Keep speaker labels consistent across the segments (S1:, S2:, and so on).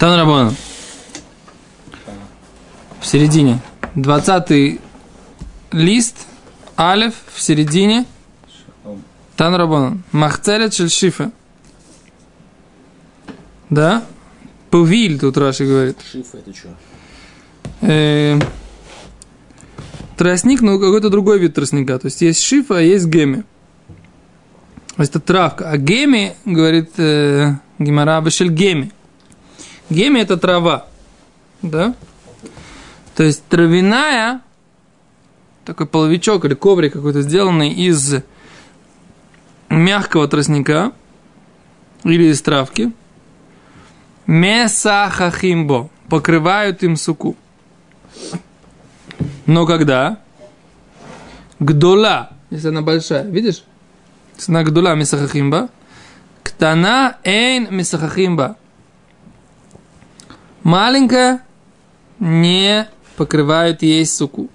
S1: Танрабона. В середине. Двадцатый лист, алев, в середине. Танрабона. Махцелет шельшифа. Да? Пувиль, тут Раши говорит.
S2: Шифа это что?
S1: Э, тростник, но какой-то другой вид тростника. То есть есть шифа, а есть геми. То есть это травка. А геми, говорит э, Гимара Башель геми. Геми это трава. Да? То есть травяная, такой половичок или коврик какой-то сделанный из мягкого тростника или из травки. Месахахимбо. Покрывают им суку. Но когда? Гдола, если она большая, видишь? Если она гдола мисахахимба. Ктана эйн мисахахимба. Маленькая не покрывают ей суку.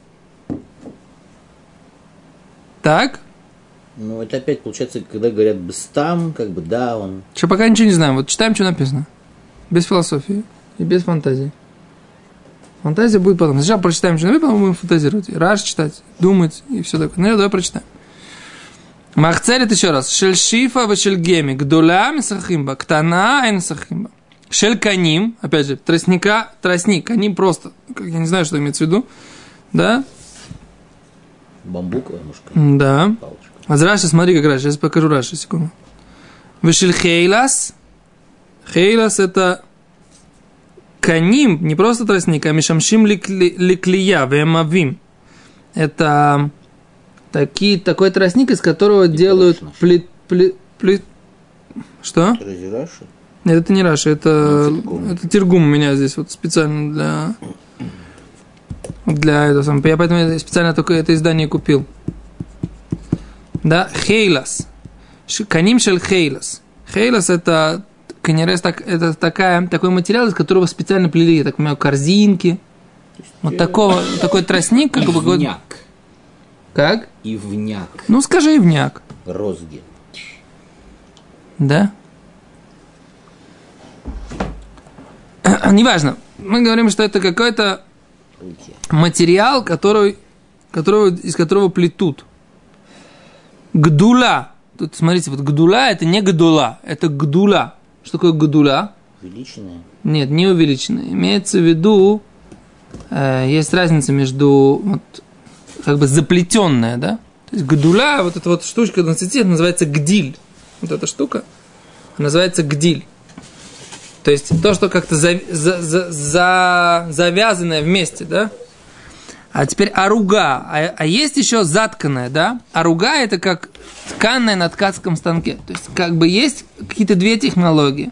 S1: Так?
S2: Ну, это опять получается, когда говорят быстам, как бы да, он.
S1: Что пока ничего не знаем. Вот читаем, что написано. Без философии и без фантазии. Фантазия будет потом. Сначала прочитаем, что написано, потом будем фантазировать. Раш читать, думать и все такое. Ну, давай прочитаем. Махцерит еще раз. Шельшифа вешельгеми. Гдуля мисахимба. Ктана эн сахимба. Шельканим, опять же, тростника, тростник, каним просто, как я не знаю, что имеется в виду, да?
S2: Бамбуковая мушка.
S1: Да.
S2: Палочка.
S1: А Раши, смотри, как Раши, сейчас покажу Раши, секунду. Вышел Хейлас. Хейлас это каним, не просто тростник, а мишамшим ликли- ликлия, вемавим. Это такие, такой тростник, из которого делают плит, плит, плит- Что?
S2: Раши?
S1: Нет, это не Раша, это,
S2: Ну,
S1: это Тиргум у меня здесь вот специально для для этого самого. Я поэтому специально только это издание купил. Да, Хейлас. Каним шель Хейлас. Хейлас это канерес, так, это такая, такой материал, из которого специально плели, я так понимаю, корзинки. Вот такого, такой тростник, как бы
S2: Ивняк.
S1: Как?
S2: Ивняк.
S1: Ну, скажи ивняк.
S2: Розги.
S1: Да? Неважно. Мы говорим, что это какой-то материал, который, которого, из которого плетут. Гдула. Тут, смотрите, вот гдула это не гдула, это гдула. Что такое гдула?
S2: Увеличенные.
S1: Нет, не увеличенная. Имеется в виду, э, есть разница между вот, как бы заплетенная, да? То есть гдула, вот эта вот штучка на цвете, называется гдиль. Вот эта штука называется гдиль. То есть то, что как-то за, за- за- за- завязанное вместе, да? А теперь аруга. А, а есть еще затканная, да? Аруга это как тканная на ткацком станке. То есть как бы есть какие-то две технологии.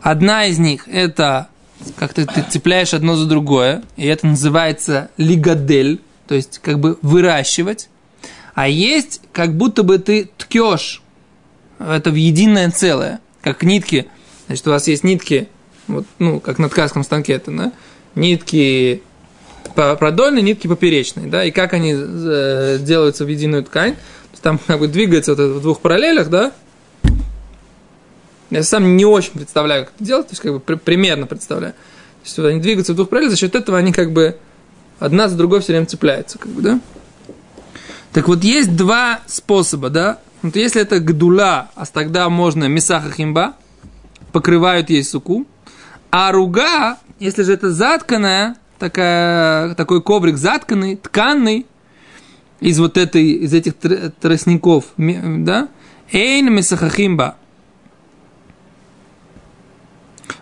S1: Одна из них это как-то ты цепляешь одно за другое, и это называется лигадель, то есть как бы выращивать. А есть как будто бы ты ткешь это в единое целое, как нитки. Значит, у вас есть нитки, вот, ну, как на ткацком станке это, да? Нитки продольные, нитки поперечные, да, и как они э, делаются в единую ткань. Там как бы двигается вот это в двух параллелях, да, я сам не очень представляю, как это делать, то есть как бы при- примерно представляю. То есть вот они двигаются в двух параллелях, за счет этого они как бы одна за другой все время цепляются, как бы, да? Так вот, есть два способа, да? Вот если это гдула, а тогда можно мисаха химба, покрывают ей суку. А руга, если же это затканная, такая, такой коврик затканный, тканный, из вот этой, из этих тр- тростников, да? Эйн мисахахимба.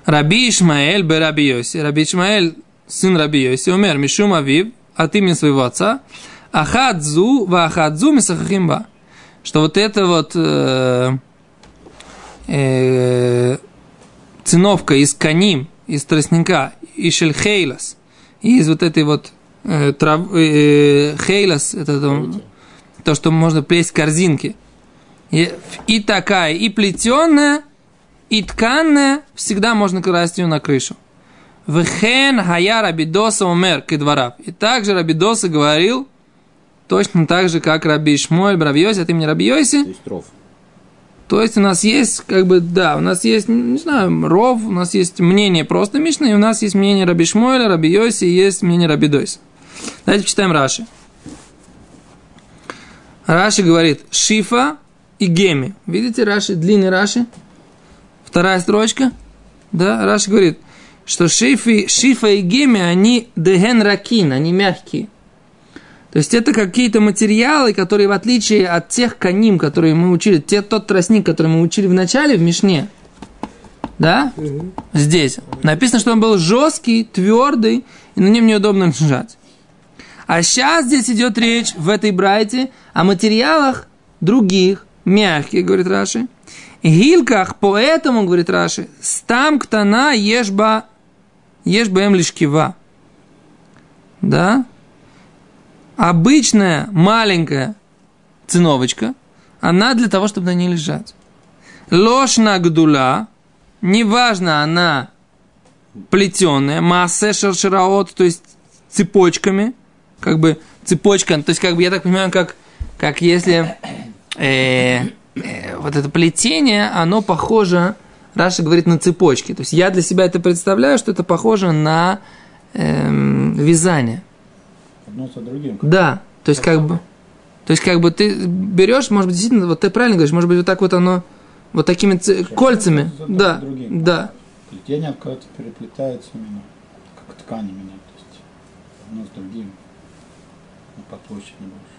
S1: Раби Ишмаэль бе Раби Йоси. Раби Ишмаэль, сын Раби Йоси, умер Мишум Авив, от имени своего отца, Ахадзу, ва Ахадзу Мисахахимба. Что вот это вот э, э, циновка из каним, из тростника, и шельхейлас, из вот этой вот э, трав, э, хейлас, это там, то, что можно плесть корзинки. И, и такая, и плетеная, и тканная, всегда можно класть ее на крышу. Вхен хая Рабидоса умер кедварав. И также Рабидоса говорил, точно так же, как Раби Шмуэль Бравьоси, от имени Раби Йоси,
S2: То есть ров.
S1: То есть у нас есть, как бы, да, у нас есть, не знаю, ров, у нас есть мнение просто Мишны, и у нас есть мнение Раби Шмуэля, Раби Йоси, и есть мнение Раби Дойса. Давайте читаем Раши. Раши говорит Шифа и Геми. Видите Раши, длинный Раши? Вторая строчка. Да, Раши говорит, что шифи, Шифа и Геми, они деген ракин, они мягкие. То есть это какие-то материалы, которые в отличие от тех каним, которые мы учили, те, тот тростник, который мы учили в начале в Мишне, да, угу. здесь написано, что он был жесткий, твердый, и на нем неудобно лежать. А сейчас здесь идет речь в этой брайте о материалах других, мягких, говорит Раши. Гилках, поэтому, говорит Раши, стам ктана ешба, ешба эм лишкива. Да? Обычная маленькая циновочка, она для того, чтобы на ней лежать. Ложь на гдула, неважно, она плетеная, масса шершераот, то есть цепочками, как бы цепочка, то есть как бы я так понимаю, как, как если э, э, вот это плетение, оно похоже, Раша говорит, на цепочки. То есть я для себя это представляю, что это похоже на э, вязание
S3: за другим.
S1: Да, то есть как бы, то есть как бы ты берешь, может быть, действительно, вот ты правильно говоришь, может быть, вот так вот оно, вот такими ц... кольцами, да, другим. да.
S3: Плетение когда-то переплетается именно, как ткань именно, то есть одно с другим, ну, по площади больше.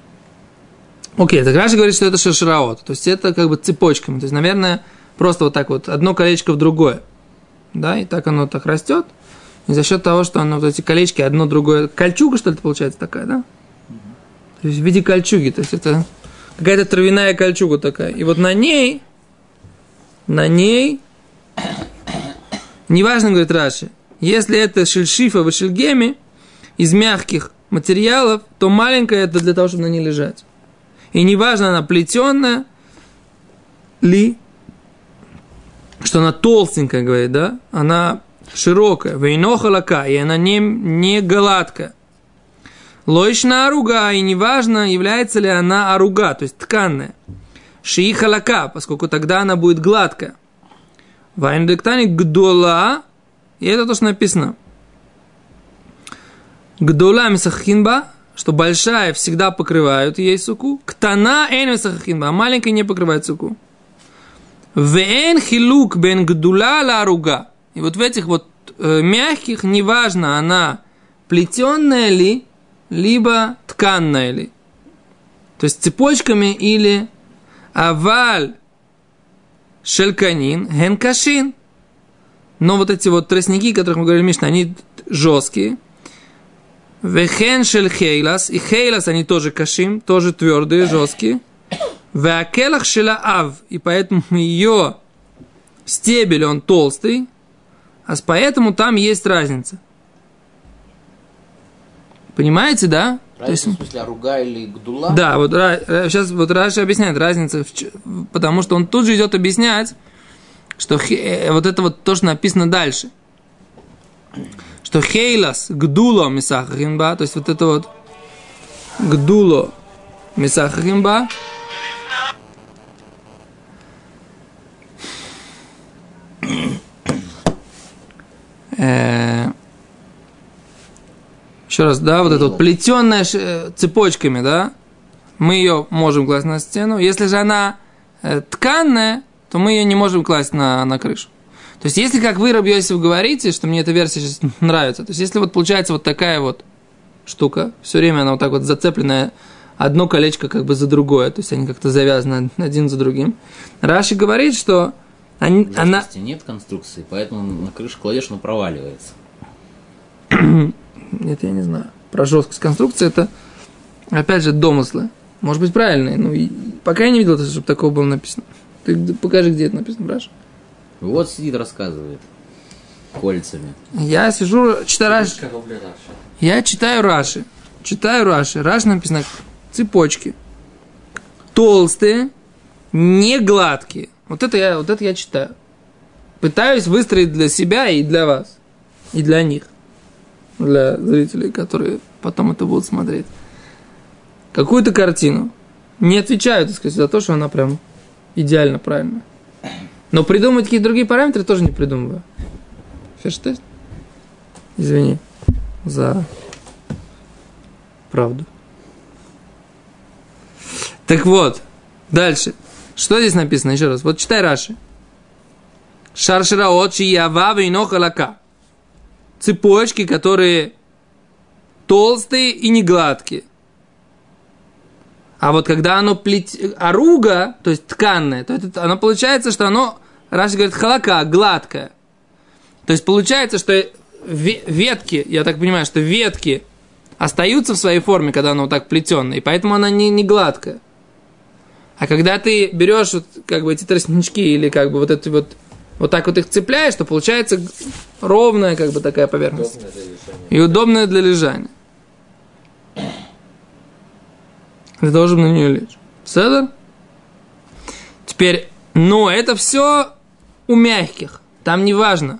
S1: Окей, так Раша говорит, что это шершераот, то есть это как бы цепочками, то есть, наверное, просто вот так вот, одно колечко в другое, да, и так оно так растет, и за счет того, что оно, вот эти колечки, одно другое, кольчуга, что ли, получается такая, да? То есть в виде кольчуги, то есть это какая-то травяная кольчуга такая. И вот на ней, на ней, неважно, говорит Раши, если это шельшифа в шельгеме, из мягких материалов, то маленькая это для того, чтобы на ней лежать. И неважно, она плетенная ли, что она толстенькая, говорит, да, она широкая, вейнохалака, и она не, не гладкая. Лоишна аруга, и неважно, является ли она аруга, то есть тканная. Шиихалака, поскольку тогда она будет гладкая. Вайндектани гдола, и это то, что написано. Гдола мисахинба, что большая всегда покрывают ей суку. Ктана эн мисахинба, а маленькая не покрывает суку. Вен хилук бен гдула ла. И вот в этих вот э, мягких, неважно, она плетенная ли, либо тканная ли. То есть цепочками или аваль шелканин генкашин. Но вот эти вот тростники, о которых мы говорили, Мишна, они жесткие. Вехен шель хейлас. И хейлас они тоже кашим, тоже твердые, жесткие. Веакелах шела ав. И поэтому ее стебель, он толстый. А поэтому там есть разница. Понимаете, да?
S2: Разница, То есть, в смысле, аруга или гдула?
S1: Да, вот сейчас вот Раша объясняет разницу, потому что он тут же идет объяснять, что э, вот это вот то, что написано дальше. Что хейлас гдуло мисахахимба, то есть вот это вот гдуло мисахахимба, Э, еще раз, да, вот эта вот плетенная э, цепочками, да, мы ее можем класть на стену. Если же она э, тканная, то мы ее не можем класть на, на крышу. То есть, если, как вы, Йосиф, говорите, что мне эта версия сейчас нравится, то есть, если вот получается вот такая вот штука, все время она вот так вот зацепленная, одно колечко как бы за другое, то есть, они как-то завязаны один за другим. Раши говорит, что
S2: они, она... нет конструкции, поэтому на крышу кладешь, но проваливается.
S1: Нет, я не знаю. Про жесткость конструкции это, опять же, домыслы. Может быть, правильные. Ну, и пока я не видел, чтобы такого было написано. Ты покажи, где это написано, браш.
S2: Вот сидит, рассказывает. Кольцами.
S1: Я сижу, читаю Раши. Я читаю Раши. Читаю Раши. Раши написано цепочки. Толстые, не гладкие. Вот это я, вот это я читаю. Пытаюсь выстроить для себя и для вас. И для них. Для зрителей, которые потом это будут смотреть. Какую-то картину. Не отвечаю, так сказать, за то, что она прям идеально правильно. Но придумать какие-то другие параметры тоже не придумываю. Ферштест? Извини за правду. Так вот, дальше. Что здесь написано? Еще раз. Вот читай Раши. Шаршираот шиявава и нохалака. Цепочки, которые толстые и не гладкие. А вот когда оно плет... оруга, то есть тканное, то это, оно получается, что оно, Раши говорит, халака, гладкое. То есть получается, что ветки, я так понимаю, что ветки остаются в своей форме, когда оно вот так плетенное, и поэтому она не, не гладкая. А когда ты берешь вот, как бы эти тростнички или как бы вот эти вот вот так вот их цепляешь, то получается ровная как бы такая поверхность. И удобная для лежания. Ты должен на нее лечь. Седер? Теперь, но это все у мягких. Там не важно.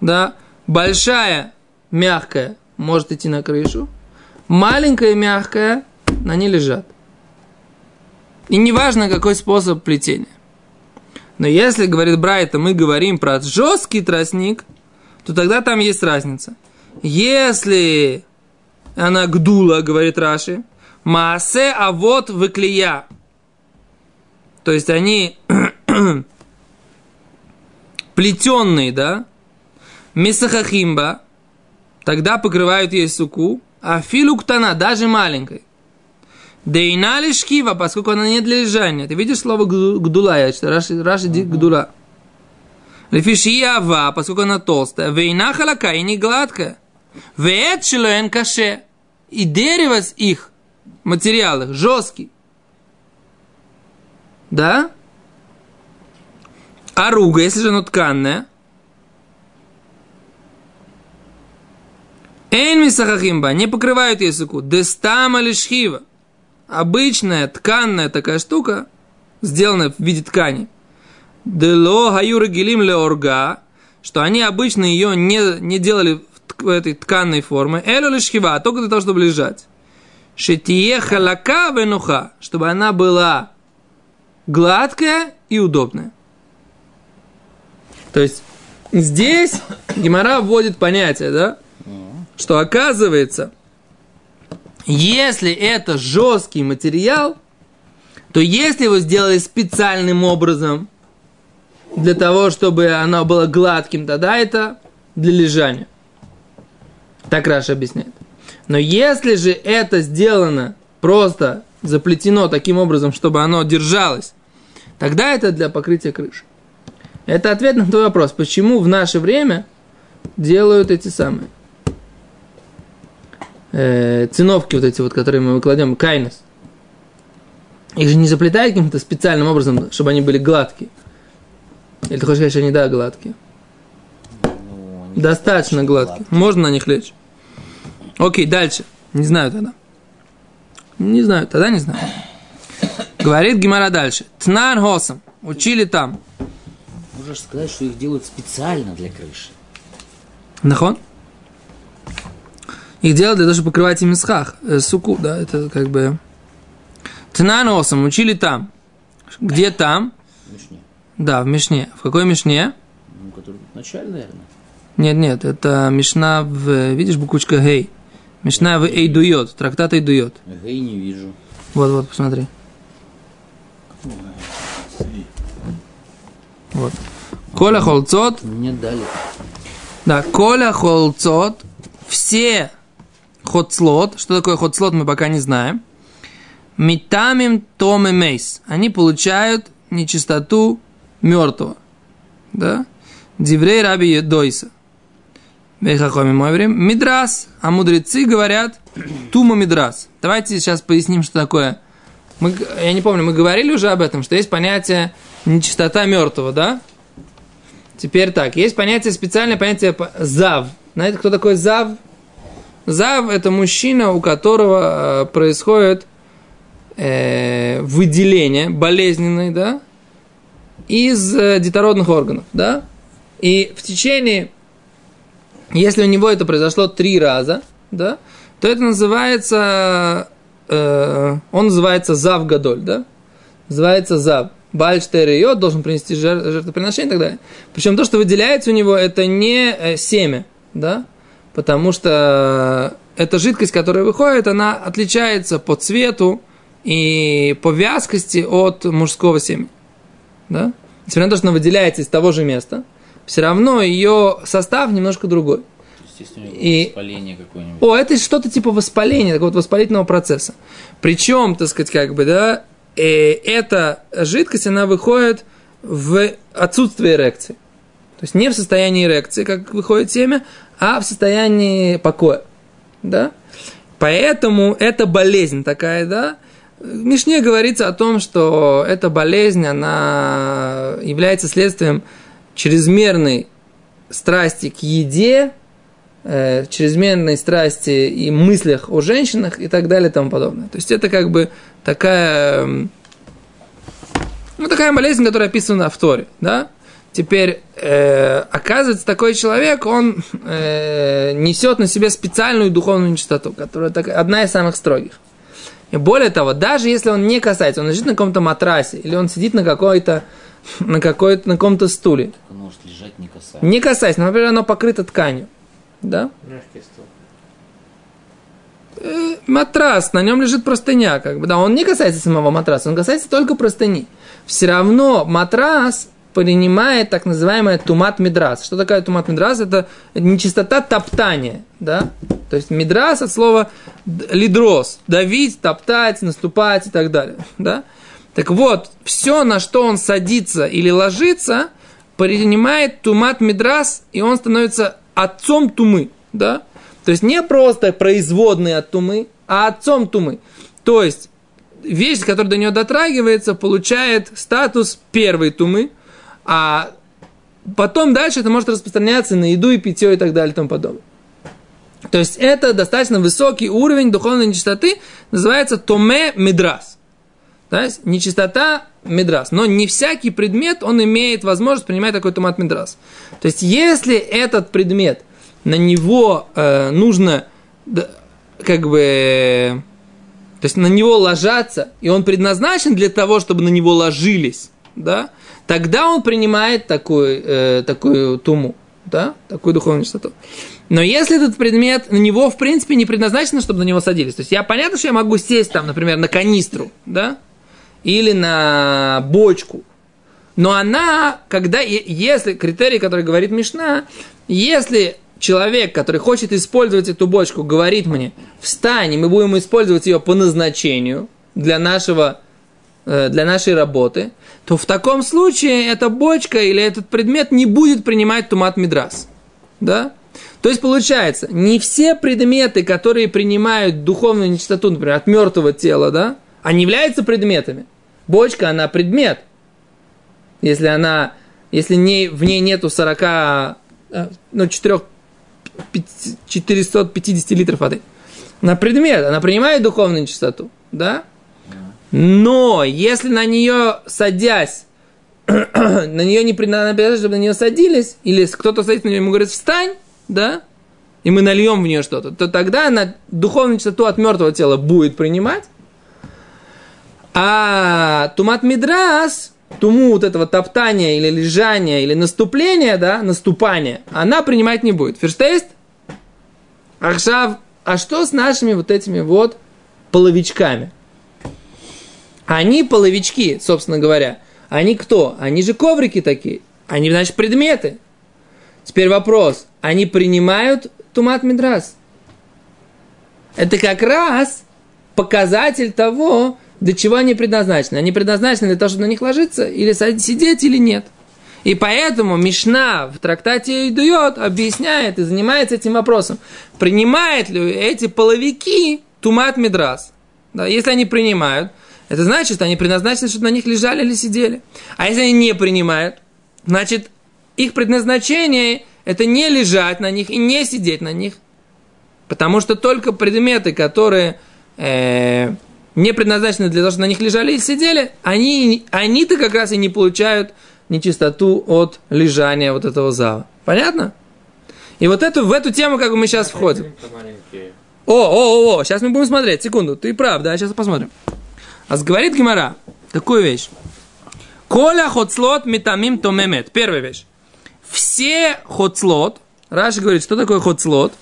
S1: Да? Большая, мягкая может идти на крышу. Маленькая, мягкая на ней лежат. И не важно, какой способ плетения. Но если, говорит Брайта, мы говорим про жесткий тростник, то тогда там есть разница. Если она гдула, говорит Раши, Маасе а вот выклея. То есть они плетенные, да? Месахахимба. Тогда покрывают ей суку. А филуктана, даже маленькой. Дейнали шкива, поскольку она не для лежания. Ты видишь слово гдула, я читаю, Раши, Раши uh-huh. гдула. Лефишиява, поскольку она толстая. Вейна халака и не гладкая. Веет каше. И дерево с их материалах, жесткий. Да? А руга, если же оно тканное, Эйн мисахахимба, не покрывают языку. Дестама лишхива. Обычная тканная такая штука, сделанная в виде ткани. Дело хаюра гилим леорга, что они обычно ее не, не делали в этой тканной форме. Элю лишхива, только для того, чтобы лежать. Шетие халака венуха, чтобы она была гладкая и удобная. То есть здесь Гимара вводит понятие, да, что оказывается, если это жесткий материал, то если его сделали специальным образом для того, чтобы оно было гладким, тогда это для лежания. Так Раша объясняет. Но если же это сделано просто заплетено таким образом, чтобы оно держалось, тогда это для покрытия крыши. Это ответ на твой вопрос, почему в наше время делают эти самые э, циновки вот эти вот, которые мы выкладем, кайнес. Их же не заплетают каким-то специальным образом, чтобы они были гладкие. Или ты хочешь сказать, что они, да, гладкие? Ну, Достаточно гладкие. гладкие. Можно на них лечь. Окей, дальше. Не знаю тогда. Не знаю, тогда не знаю. Говорит Гимара дальше. Тнан Хосам. Учили там.
S2: Можешь сказать, что их делают специально для крыши.
S1: Нахон? Их делают для того, чтобы покрывать им исхах. Э, суку, да, это как бы... Тнан Хосам. Учили там. Где там?
S2: В Мишне.
S1: Да, в Мишне. В какой Мишне?
S2: Ну, который в начале, наверное.
S1: Нет, нет, это Мишна в... Видишь буквочка Гей? Мишна в Эйдуйот, трактат Эйдуйот.
S2: Гей не вижу.
S1: Вот, вот, посмотри. Вот. Коля холцот.
S2: Мне дали.
S1: Да, Коля холцот. Все ходслот. Что такое ходслот, мы пока не знаем. Митамим том и мейс. Они получают нечистоту мертвого. Да? Диврей раби Дойса. Вейхахоми мой время. Мидрас. А мудрецы говорят тума мидрас. Давайте сейчас поясним, что такое. Мы, я не помню, мы говорили уже об этом, что есть понятие нечистота мертвого, да? Теперь так, есть понятие, специальное понятие зав. Знаете, кто такой зав? Зав – это мужчина, у которого э, происходит э, выделение болезненное, да, из э, детородных органов, да, и в течение если у него это произошло три раза, да, то это называется, э, он называется зав гадоль, да, называется зав. Бальштер ее должен принести жер- жертвоприношение и так далее. Причем то, что выделяется у него, это не э, семя, да, потому что эта жидкость, которая выходит, она отличается по цвету и по вязкости от мужского семени, да. Несмотря на то, что она выделяется из того же места, все равно ее состав немножко другой. И-
S2: воспаление какое-нибудь.
S1: О, это что-то типа воспаления, такого вот воспалительного процесса. Причем, так сказать, как бы, да, э, эта жидкость, она выходит в отсутствие эрекции. То есть не в состоянии эрекции, как выходит семя, а в состоянии покоя. Да? Поэтому это болезнь такая, да. В Мишне говорится о том, что эта болезнь, она является следствием чрезмерной страсти к еде, э, чрезмерной страсти и мыслях о женщинах и так далее и тому подобное. То есть это как бы такая, ну, такая болезнь, которая описана в Торе, да? Теперь, э, оказывается, такой человек, он э, несет на себе специальную духовную нечистоту, которая так, одна из самых строгих. И более того, даже если он не касается, он лежит на каком-то матрасе, или он сидит на какой-то, на какой-то, на каком-то стуле,
S2: Он может лежать не касаясь.
S1: не касаясь, например, оно покрыто тканью, да?
S3: Мягкий стул.
S1: Э, матрас, на нем лежит простыня, как бы, да, он не касается самого матраса, он касается только простыни. Все равно матрас принимает так называемое тумат мидрас. Что такое тумат мидрас? Это нечистота топтания, да? То есть мидрас от слова лидрос, давить, топтать, наступать и так далее, да? Так вот, все, на что он садится или ложится, принимает тумат мидрас, и он становится отцом тумы, да? То есть не просто производный от тумы, а отцом тумы. То есть вещь, которая до нее дотрагивается, получает статус первой тумы, а потом дальше это может распространяться на еду и питье и так далее и тому подобное. То есть это достаточно высокий уровень духовной нечистоты, называется томе мидрас. То есть нечистота мидрас. Но не всякий предмет, он имеет возможность принимать такой томат мидрас. То есть если этот предмет, на него э, нужно как бы... То есть на него ложаться, и он предназначен для того, чтобы на него ложились, да, тогда он принимает такую, э, такую туму, да, такую духовную чистоту. Но если этот предмет, на него, в принципе, не предназначено, чтобы на него садились. То есть я понятно, что я могу сесть там, например, на канистру, да, или на бочку. Но она, когда, если, критерий, который говорит Мишна, если человек, который хочет использовать эту бочку, говорит мне, встань, и мы будем использовать ее по назначению для нашего, для нашей работы, то в таком случае эта бочка или этот предмет не будет принимать тумат мидрас. Да? То есть получается, не все предметы, которые принимают духовную нечистоту, например, от мертвого тела, да, они являются предметами. Бочка, она предмет. Если она, если не, в ней нету 40, э, ну, 4, 450 литров воды. Она предмет, она принимает духовную нечистоту, да? Но если на нее садясь, на нее не предназначено, чтобы на нее садились, или кто-то садится на нее, ему говорит, встань, да, и мы нальем в нее что-то, то тогда она духовную чистоту от мертвого тела будет принимать, а тумат мидрас, туму вот этого топтания или лежания или наступления, да, наступания, она принимать не будет. Ферштейст? Ахшав, а что с нашими вот этими вот половичками? Они половички, собственно говоря. Они кто? Они же коврики такие. Они, значит, предметы. Теперь вопрос. Они принимают тумат мидрас? Это как раз показатель того, для чего они предназначены. Они предназначены для того, чтобы на них ложиться, или сидеть, или нет. И поэтому Мишна в трактате Идует объясняет и занимается этим вопросом. Принимают ли эти половики тумат мидрас? Да, если они принимают, это значит, что они предназначены, чтобы на них лежали или сидели. А если они не принимают, значит, их предназначение – это не лежать на них и не сидеть на них. Потому что только предметы, которые э, не предназначены для того, чтобы на них лежали и сидели, они, они-то как раз и не получают нечистоту от лежания вот этого зала. Понятно? И вот эту, в эту тему как бы мы сейчас входим. О, о, о, о, сейчас мы будем смотреть, секунду, ты прав, да, сейчас посмотрим. А говорит Гимара такую вещь. Коля хоцлот метамим томемет. Первая вещь. Все хоцлот. Раш говорит, что такое хоцлот?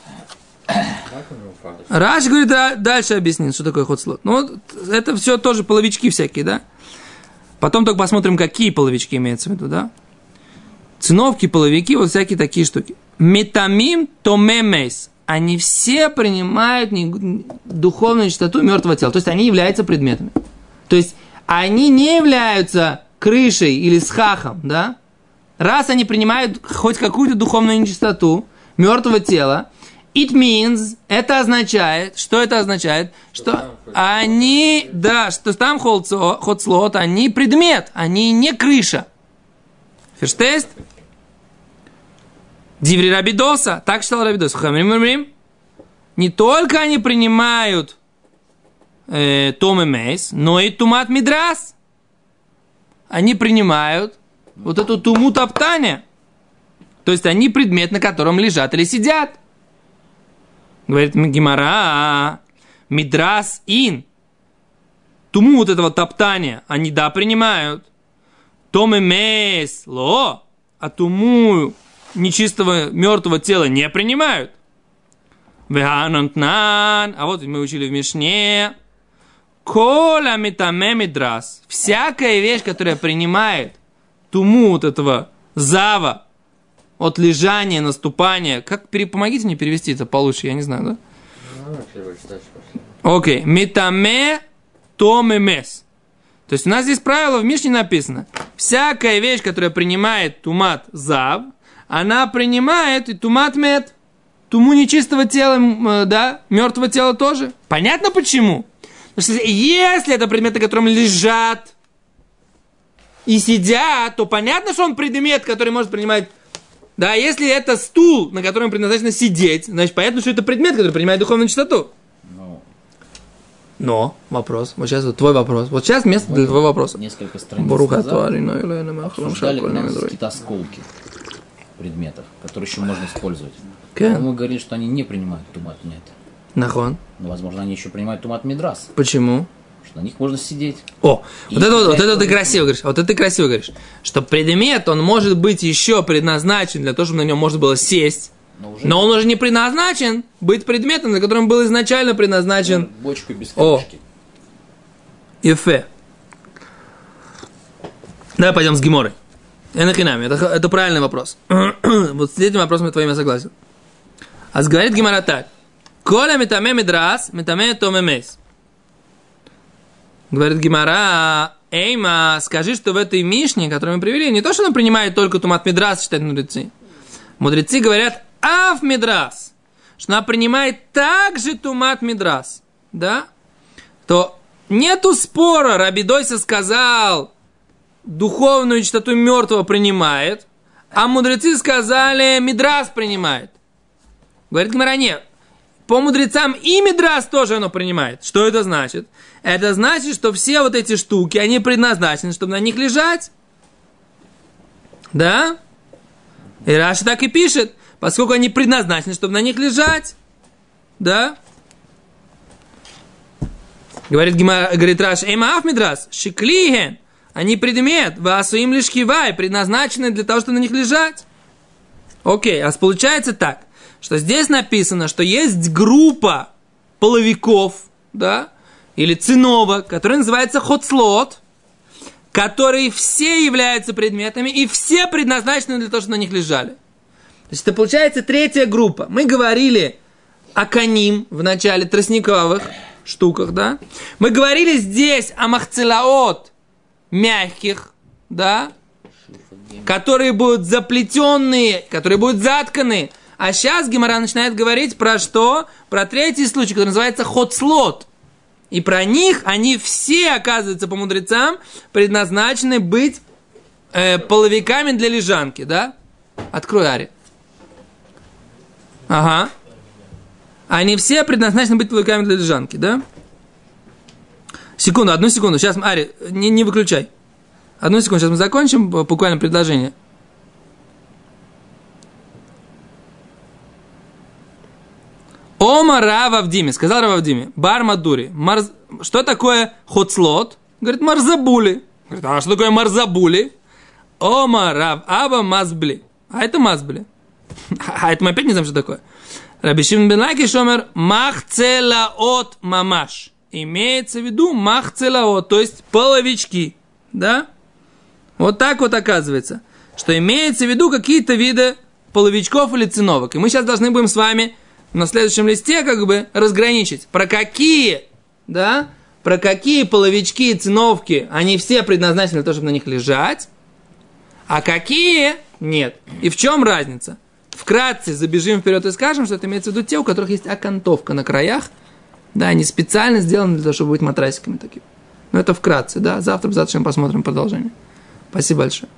S1: Раш говорит, да, дальше объяснит, что такое хоцлот. Ну, вот это все тоже половички всякие, да? Потом только посмотрим, какие половички имеются в виду, да? Циновки, половики, вот всякие такие штуки. Метамим томемейс. Они все принимают духовную чистоту мертвого тела. То есть они являются предметами. То есть они не являются крышей или схахом, да? Раз они принимают хоть какую-то духовную нечистоту мертвого тела, it means, это означает, что это означает? Что они, да, что там ходслот, они предмет, они не крыша. Ферштест? Диври Рабидоса, так считал Рабидос. Не только они принимают э, Том и Мейс, но и Тумат Мидрас. Они принимают вот эту туму топтания. То есть они предмет, на котором лежат или сидят. Говорит Гимара, Мидрас ин. Туму вот этого топтания они, да, принимают. Том и Мейс, ло. А туму нечистого мертвого тела не принимают. А вот мы учили в Мишне. Коля метаме мидрас. Всякая вещь, которая принимает туму вот этого зава от лежания, наступания. Как, пере- помогите мне перевести это получше, я не знаю, да? Окей. Метаме томемес. То есть у нас здесь правило в Мишне написано. Всякая вещь, которая принимает тумат зав, она принимает и тумат мед. Туму нечистого тела, э, да, мертвого тела тоже. Понятно почему? Если это предметы, на котором лежат и сидят, то понятно, что он предмет, который может принимать да, если это стул, на котором предназначено сидеть, значит, понятно, что это предмет, который принимает духовную чистоту.
S2: Ну,
S1: Но, вопрос, вот сейчас вот твой вопрос. Вот сейчас место для твоего вопроса.
S2: несколько страниц
S1: махалам
S2: обсуждали какие-то осколки предметов, которые еще можно использовать.
S1: Кен.
S2: Мы говорили, что они не принимают тумат нет.
S1: Нахон.
S2: Но, возможно, они еще принимают тумат мидрас,
S1: Почему?
S2: что на них можно сидеть.
S1: О,
S2: И
S1: вот это, вот, вот это ты красиво говоришь. Вот это ты красиво говоришь. Что предмет, он может быть еще предназначен для того, чтобы на нем можно было сесть.
S2: Но уже
S1: Но он уже не предназначен быть предметом, на котором был изначально предназначен
S2: бочку без
S1: О.
S2: крышки.
S1: Ефе. Давай пойдем с Гиморой. Энахинами. Это, это правильный вопрос. вот с этим вопросом я твоим я согласен. А говорит Гимара так. Коля метаме медрас, метаме томемес. Говорит Гимара, Эйма, скажи, что в этой Мишне, которую мы привели, не то, что она принимает только тумат медрас, считают мудрецы. Мудрецы говорят, аф медрас, что она принимает также тумат медрас. Да? то нету спора. Рабидойса сказал, духовную чистоту мертвого принимает, а мудрецы сказали, Мидрас принимает. Говорит Гмара, нет. По мудрецам и Мидрас тоже оно принимает. Что это значит? Это значит, что все вот эти штуки, они предназначены, чтобы на них лежать. Да? И Раша так и пишет, поскольку они предназначены, чтобы на них лежать. Да? Говорит, говорит Раш, Эмаф Мидрас, Шиклиген, они предмет, Васуим лишь кивай, предназначены для того, чтобы на них лежать. Окей, а получается так, что здесь написано, что есть группа половиков, да, или циновок, которая называется хотслот, которые все являются предметами и все предназначены для того, чтобы на них лежали. То есть это получается третья группа. Мы говорили о каним в начале тростниковых штуках, да? Мы говорили здесь о махцелаот мягких, да? Которые будут заплетенные, которые будут затканы. А сейчас Гемора начинает говорить про что? Про третий случай, который называется хотслот. И про них они все, оказывается, по мудрецам, предназначены быть э, половиками для лежанки, да? Открой, Ари. Ага. Они все предназначены быть половиками для лежанки, да? Секунду, одну секунду. Сейчас, Ари, не, не выключай. Одну секунду, сейчас мы закончим буквально предложение. Ома Рава в Диме, сказал Рава в Диме, бар Мадури, марз... что такое хоцлот? Говорит, марзабули. Говорит, а что такое марзабули? Ома рав аба мазбли. А это мазбли. А это мы опять не знаем, что такое. Рабишим бен Лаки шомер махцелаот мамаш. Имеется в виду махцелаот, то есть половички. Да? Вот так вот оказывается. Что имеется в виду какие-то виды половичков или циновок. И мы сейчас должны будем с вами на следующем листе как бы разграничить, про какие, да, про какие половички и циновки, они все предназначены для того, чтобы на них лежать, а какие нет. И в чем разница? Вкратце забежим вперед и скажем, что это имеется в виду те, у которых есть окантовка на краях, да, они специально сделаны для того, чтобы быть матрасиками такими. Но это вкратце, да, завтра, завтра посмотрим продолжение. Спасибо большое.